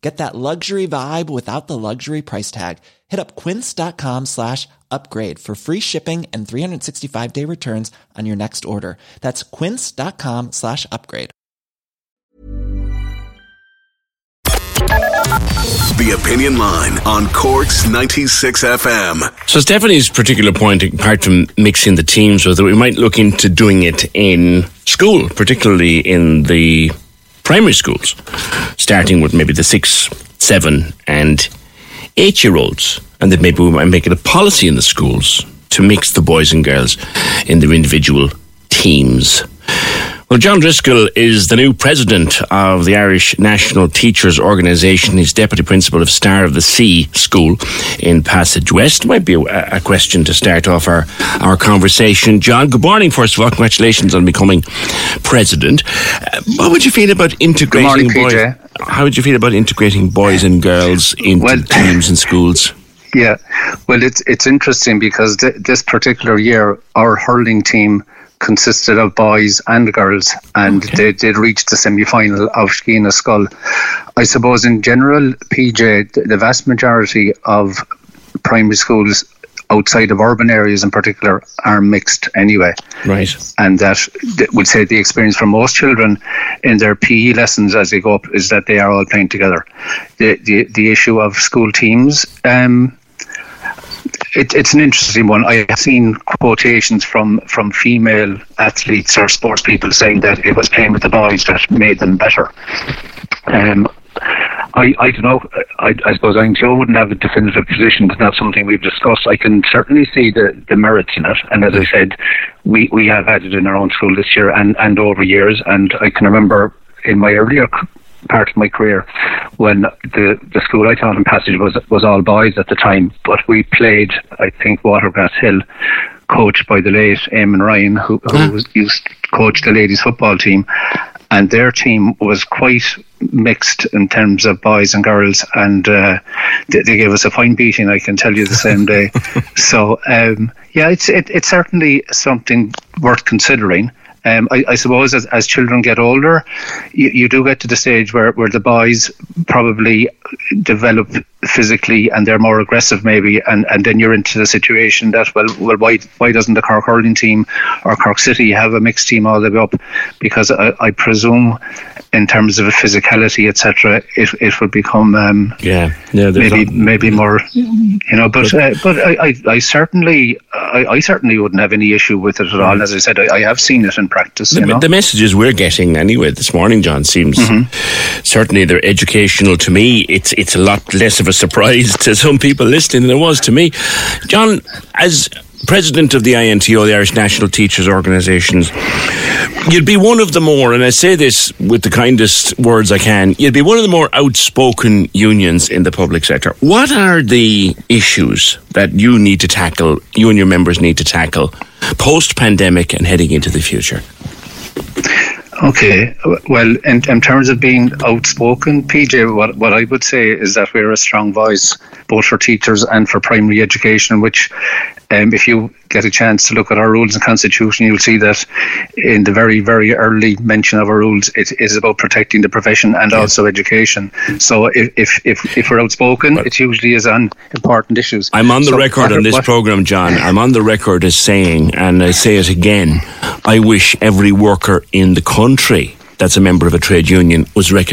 Get that luxury vibe without the luxury price tag. Hit up quince.com slash upgrade for free shipping and 365 day returns on your next order. That's quince.com slash upgrade. The Opinion Line on Corks 96 FM. So Stephanie's particular point, apart from mixing the teams, was that we might look into doing it in school, particularly in the primary schools, starting with maybe the six, seven, and eight year olds, and that maybe we might make it a policy in the schools to mix the boys and girls in their individual teams. Well, John Driscoll is the new president of the Irish National Teachers Organisation. He's deputy principal of Star of the Sea School in Passage West. Might be a, a, question to start off our, our conversation. John, good morning, first of all. Congratulations on becoming president. Uh, what would you feel about integrating morning, boys? PJ. How would you feel about integrating boys and girls into Well- teams and schools? Yeah, well, it's it's interesting because th- this particular year, our hurling team consisted of boys and girls, and they did reach the semi final of Sciath na Scol. I suppose in general, PJ, the vast majority of primary schools outside of urban areas in particular are mixed anyway. Right. and that would say the experience for most children in their PE lessons as they go up is that they are all playing together. The the, the issue of school teams. Um, it, it's an interesting one. I have seen quotations from, from female athletes or sports people saying that it was playing with the boys that made them better. Um, I, I don't know. I, I suppose I Joe wouldn't have a definitive position. It's not something we've discussed. I can certainly see the, the merits in it. And as I said, we, we have had it in our own school this year and, and over years. And I can remember in my earlier part of my career when the, the school I taught in Passage was, was all boys at the time. But we played, I think, Watergrass Hill, coached by the late Eamon Ryan, who, who was, used to coach the ladies football team and their team was quite mixed in terms of boys and girls, and uh, they, they gave us a fine beating. I can tell you the same day. so um, yeah, it's it, it's certainly something worth considering. Um, I, I suppose as, as children get older, you, you do get to the stage where, where the boys probably develop physically and they're more aggressive maybe and, and then you're into the situation that well well why why doesn't the Cork hurling team or Cork City have a mixed team all the way up? Because I, I presume in terms of physicality etc it, it would become um, Yeah. Yeah. maybe a- maybe more you know but uh, but I, I, I certainly I, I certainly wouldn't have any issue with it at all as I said I, I have seen it in practice you The, know the messages we're getting anyway this morning, John, seems certainly they're educational to me. It's it's a lot less of a surprise to some people listening than it was to me. John, as president of the INTO, the Irish National Teachers Organisations, you'd be one of the more, and I say this with the kindest words I can, you'd be one of the more outspoken unions in the public sector. What are the issues that you need to tackle, you and your members need to tackle post pandemic and heading into the future? Okay. Well, in, in terms of being outspoken, PJ, what, what I would say is that we're a strong voice, both for teachers and for primary education, which, um, if you get a chance to look at our rules and constitution, you'll see that in the very, very early mention of our rules, it is about protecting the profession and also education. So if, if, if, if we're outspoken, it usually is on important issues. I'm on the So record on this what- program, John. I'm on the record as saying, and I say it again, I wish every worker in the country that's a member of a trade union was re-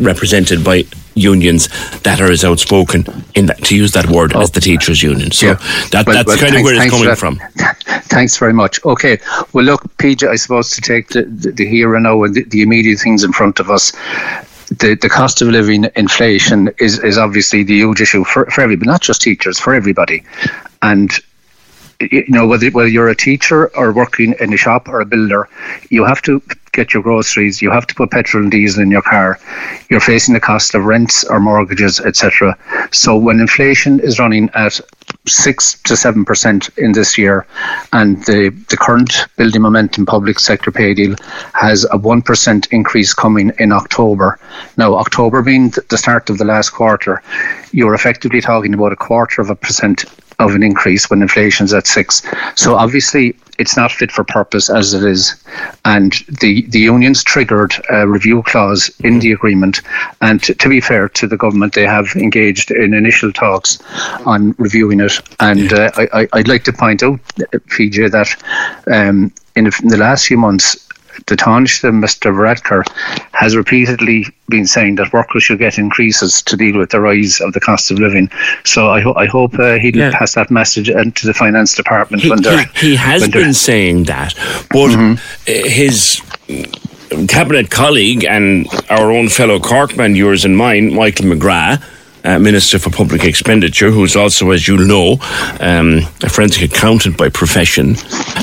represented by unions that are as outspoken in that, to use that word oh. as the teachers union. So yeah. that, well, that's well, kind thanks, of where it's coming from. Thanks very much. Okay. Well, look, PJ, I suppose to take the, the, the here and now and the, the immediate things in front of us the, the cost of living inflation is, is obviously the huge issue for, for everybody, not just teachers, for everybody. And you know whether whether you're a teacher or working in a shop or a builder, you have to get your groceries, you have to put petrol and diesel in your car. You're facing the cost of rents or mortgages, etc. So when inflation is running at six to seven percent in this year, and the the current building momentum public sector pay deal has a one percent increase coming in October. Now October being the start of the last quarter, you're effectively talking about a quarter of a percent of an increase when inflation's at six. So obviously it's not fit for purpose as it is. And the, the unions triggered a review clause in the agreement. And to, to be fair to the government, they have engaged in initial talks on reviewing it. And uh, I, I'd like to point out, PJ, that um, in, in the last few months, the Taoiseach, Mr. Varadkar, has repeatedly been saying that workers should get increases to deal with the rise of the cost of living. So I, ho- I hope uh, he'll yeah. pass that message into the finance department. He, when he, he has been saying that, but mm-hmm. his cabinet colleague and our own fellow Corkman, yours and mine, Michael McGrath uh, Minister for Public Expenditure, who's also, as you know, um, a forensic accountant by profession,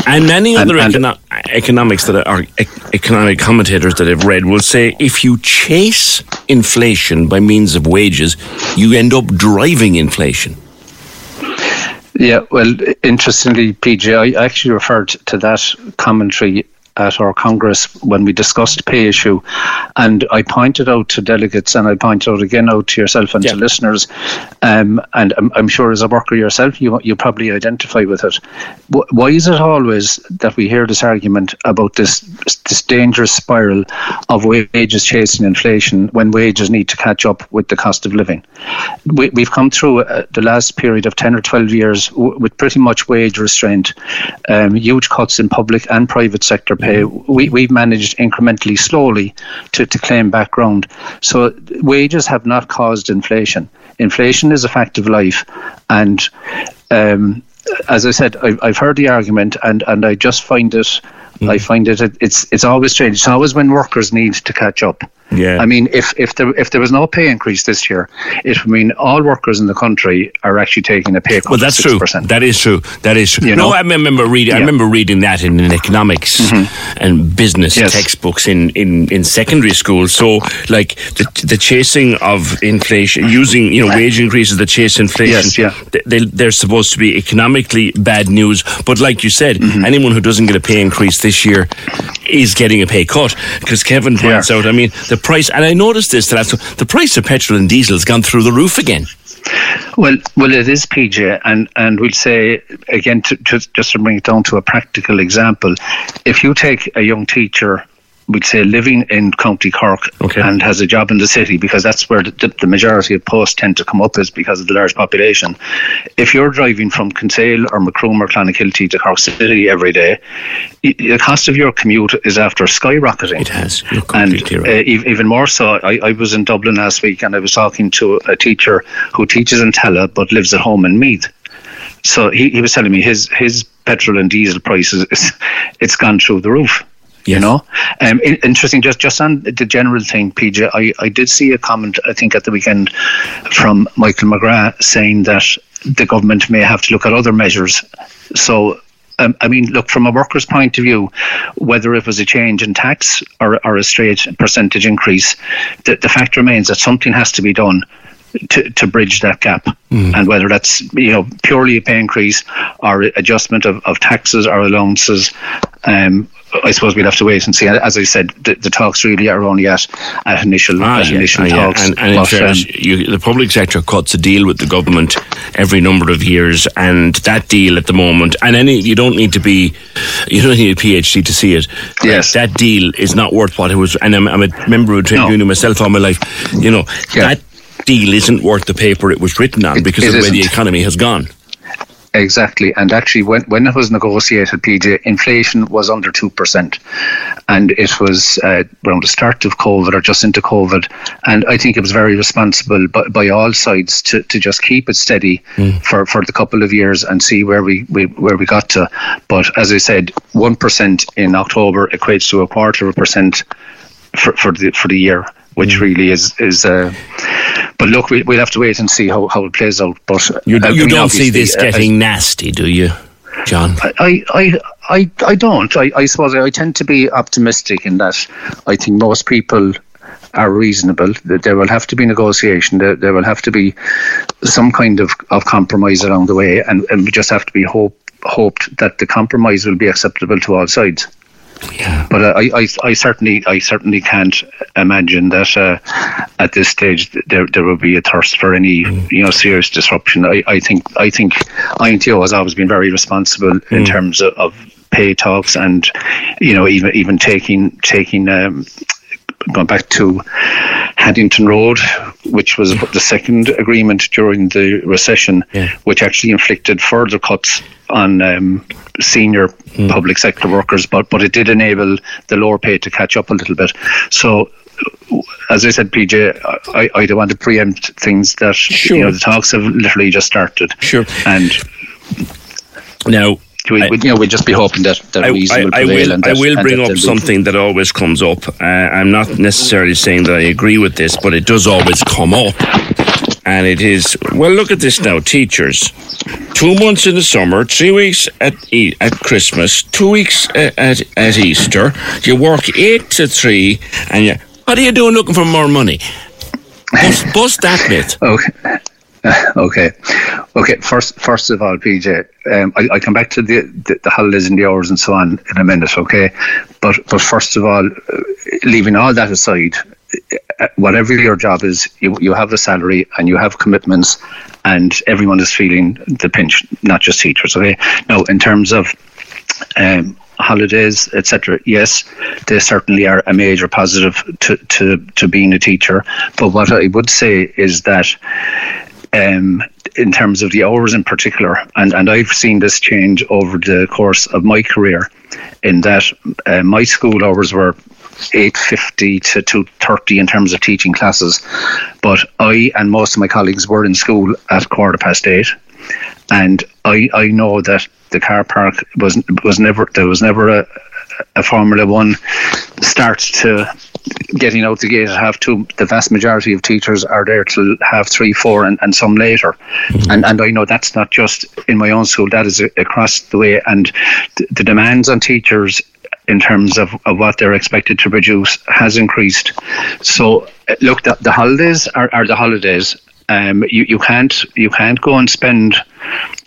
and many other and, and econo- economics that are economic commentators that I've read will say if you chase inflation by means of wages, you end up driving inflation. Yeah, well, interestingly, PJ, I actually referred to that commentary at our Congress when we discussed pay issue. And I pointed out to delegates and I pointed out again out to yourself and yeah. to listeners. Um, and I'm, I'm, sure as a worker yourself, you, you probably identify with it. Why is it always that we hear this argument about this, this dangerous spiral of wages chasing inflation when wages need to catch up with the cost of living? We, we've come through uh, the last period of 10 or 12 years w- with pretty much wage restraint, um, huge cuts in public and private sector pay uh, we, we've managed incrementally slowly to, to claim back ground. So wages have not caused inflation. Inflation is a fact of life. And um, as I said, I've, I've heard the argument and, and I just find it Mm. I find it it's it's always strange. It's always when workers need to catch up. Yeah. I mean, if if there if there was no pay increase this year, it would mean all workers in the country are actually taking a pay cut. Well, that's true. That is true. That is true. You no, know? I remember reading. Yeah. I remember reading that in, in economics mm-hmm. and business yes. textbooks in, in, in secondary school. So, like the the chasing of inflation, using you know wage increases that chase inflation. Yes, yeah. They they're supposed to be economically bad news, but like you said, mm-hmm. anyone who doesn't get a pay increase this year is getting a pay cut because Kevin points yeah. out. I mean, the price, and I noticed this that the price of petrol and diesel has gone through the roof again. Well, well, it is PJ, and and we'll say again, to, to, just to bring it down to a practical example, if you take a young teacher we'd say living in County Cork okay. and has a job in the city because that's where the, the, majority of posts tend to come up is because of the large population. If you're driving from Kinsale or Macroom or Clonakilty to Cork City every day, the cost of your commute is after skyrocketing. It has. and right. uh, even more so, I, I was in Dublin last week and I was talking to a teacher who teaches in Tallaght but lives at home in Meath. So he, he was telling me his his petrol and diesel prices it's gone through the roof. Yes. You know, um, interesting. Just just on the general thing, PJ, I, I did see a comment I think at the weekend from Michael McGrath saying that the government may have to look at other measures. So um, I mean, look, from a worker's point of view, whether it was a change in tax or, or a straight percentage increase, the, the fact remains that something has to be done to, to bridge that gap. Mm. And whether that's you know purely a pay increase or adjustment of, of taxes or allowances, um, I suppose we'll have to wait and see. As I said, the, the talks really are only at, at initial, ah, at yeah, initial ah, talks. Yeah. And, and but, fairness, um, you, the public sector cuts a deal with the government every number of years, and that deal at the moment, and any you don't need to be, you don't need a PhD to see it. Yes, that deal is not worth what it was. And I'm, I'm a member of a trade no. union myself all my life. You know yeah. that deal isn't worth the paper it was written on because it of the way the economy has gone. Exactly. And actually, when, when it was negotiated, PJ, inflation was under 2%. and it was uh, around the start of COVID or just into COVID. And I think it was very responsible by, by all sides to, to just keep it steady mm. for, for the couple of years and see where we, we where we got to. But as I said, one percent in October equates to a quarter of a percent for, for the for the year which mm. really is is. Uh, but look, we, we'll have to wait and see how, how it plays out. But you, uh, you don't see this uh, getting uh, nasty, do you, John? I, I, I, I don't. I, I suppose I tend to be optimistic in that I think most people are reasonable. There will have to be negotiation. There, there will have to be some kind of, of compromise along the way, and, and we just have to be hope, hoped that the compromise will be acceptable to all sides. Yeah. But uh, I, I, I certainly, I certainly can't imagine that uh, at this stage there, there will be a thirst for any, mm. you know, serious disruption. I, I think, I think INTO has always been very responsible mm. in terms of, of, pay talks and, you know, even even taking taking um, going back to Haddington Road, which was the second agreement during the recession, yeah. which actually inflicted further cuts on um, senior mm. public sector workers, but but it did enable the lower pay to catch up a little bit. So as I said, PJ, I, I don't want to preempt things that sure. you know the talks have literally just started. Sure. And now we, I, you know, we'd just be hoping that, that I, reason will prevail. I will, that, I will bring up something that always comes up. Uh, I'm not necessarily saying that I agree with this, but it does always come up. And it is, well, look at this now, teachers. Two months in the summer, three weeks at e- at Christmas, two weeks at, at, at Easter. You work eight to three, and you, what are you doing looking for more money? Bust, bust that myth. Okay. okay, okay. First, first of all, PJ, um, I, come back to the, the, the holidays and the hours and so on in a minute. Okay, but but first of all, uh, leaving all that aside, whatever your job is, you you have a salary and you have commitments, and everyone is feeling the pinch, not just teachers. Okay, now in terms of um, holidays, etc. Yes, they certainly are a major positive to, to, to being a teacher. But what I would say is that um, in terms of the hours in particular. And, and I've seen this change over the course of my career in that uh, my school hours were 8.50 to 2.30 in terms of teaching classes. But I and most of my colleagues were in school at quarter past eight. And I, I know that the car park was was never there was never a, a Formula One start to getting out the gate at half two. The vast majority of teachers are there till half three, four, and, and some later. Mm-hmm. And and I know that's not just in my own school. That is across the way. And th- the demands on teachers in terms of, of what they're expected to produce has increased. So look, the, the holidays are, are the holidays, um, you, you can't you can't go and spend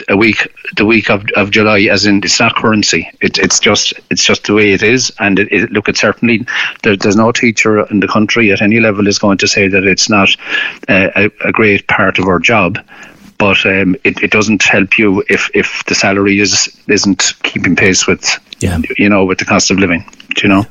a week the week of, of July as in it's not currency. It, it's just it's just the way it is. And it, it, look, it certainly there, there's no teacher in the country at any level is going to say that it's not uh, a, a great part of our job but um, it, it doesn't help you if, if the salary is isn't keeping pace with yeah. you know with the cost of living you know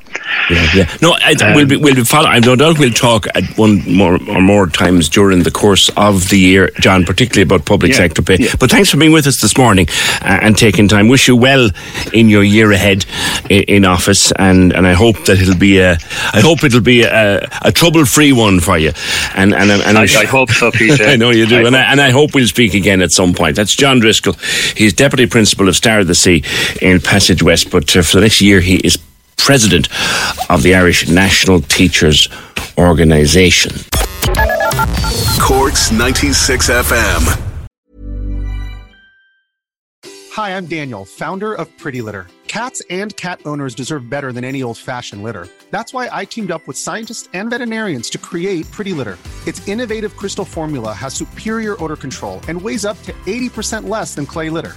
yeah, yeah. no I, um, we'll be we'll be follow, I no doubt we'll talk at one more or more times during the course of the year John particularly about public yeah, sector pay yeah. but thanks for being with us this morning uh, and taking time wish you well in your year ahead in, in, office and and I hope that it'll be a I hope it'll be a, a trouble free one for you and and, and I, I, hope so Peter I know you do I and, I, and I hope we'll speak again at some point. That's John Driscoll. He's Deputy Principal of Star of the Sea in Passage West, but uh, for the next year he is President of the Irish National Teachers Organisation. Corks 96 FM. Hi, I'm Daniel, founder of Pretty Litter. Cats and cat owners deserve better than any old fashioned litter. That's why I teamed up with scientists and veterinarians to create Pretty Litter. Its innovative crystal formula has superior odor control and weighs up to 80% less than clay litter.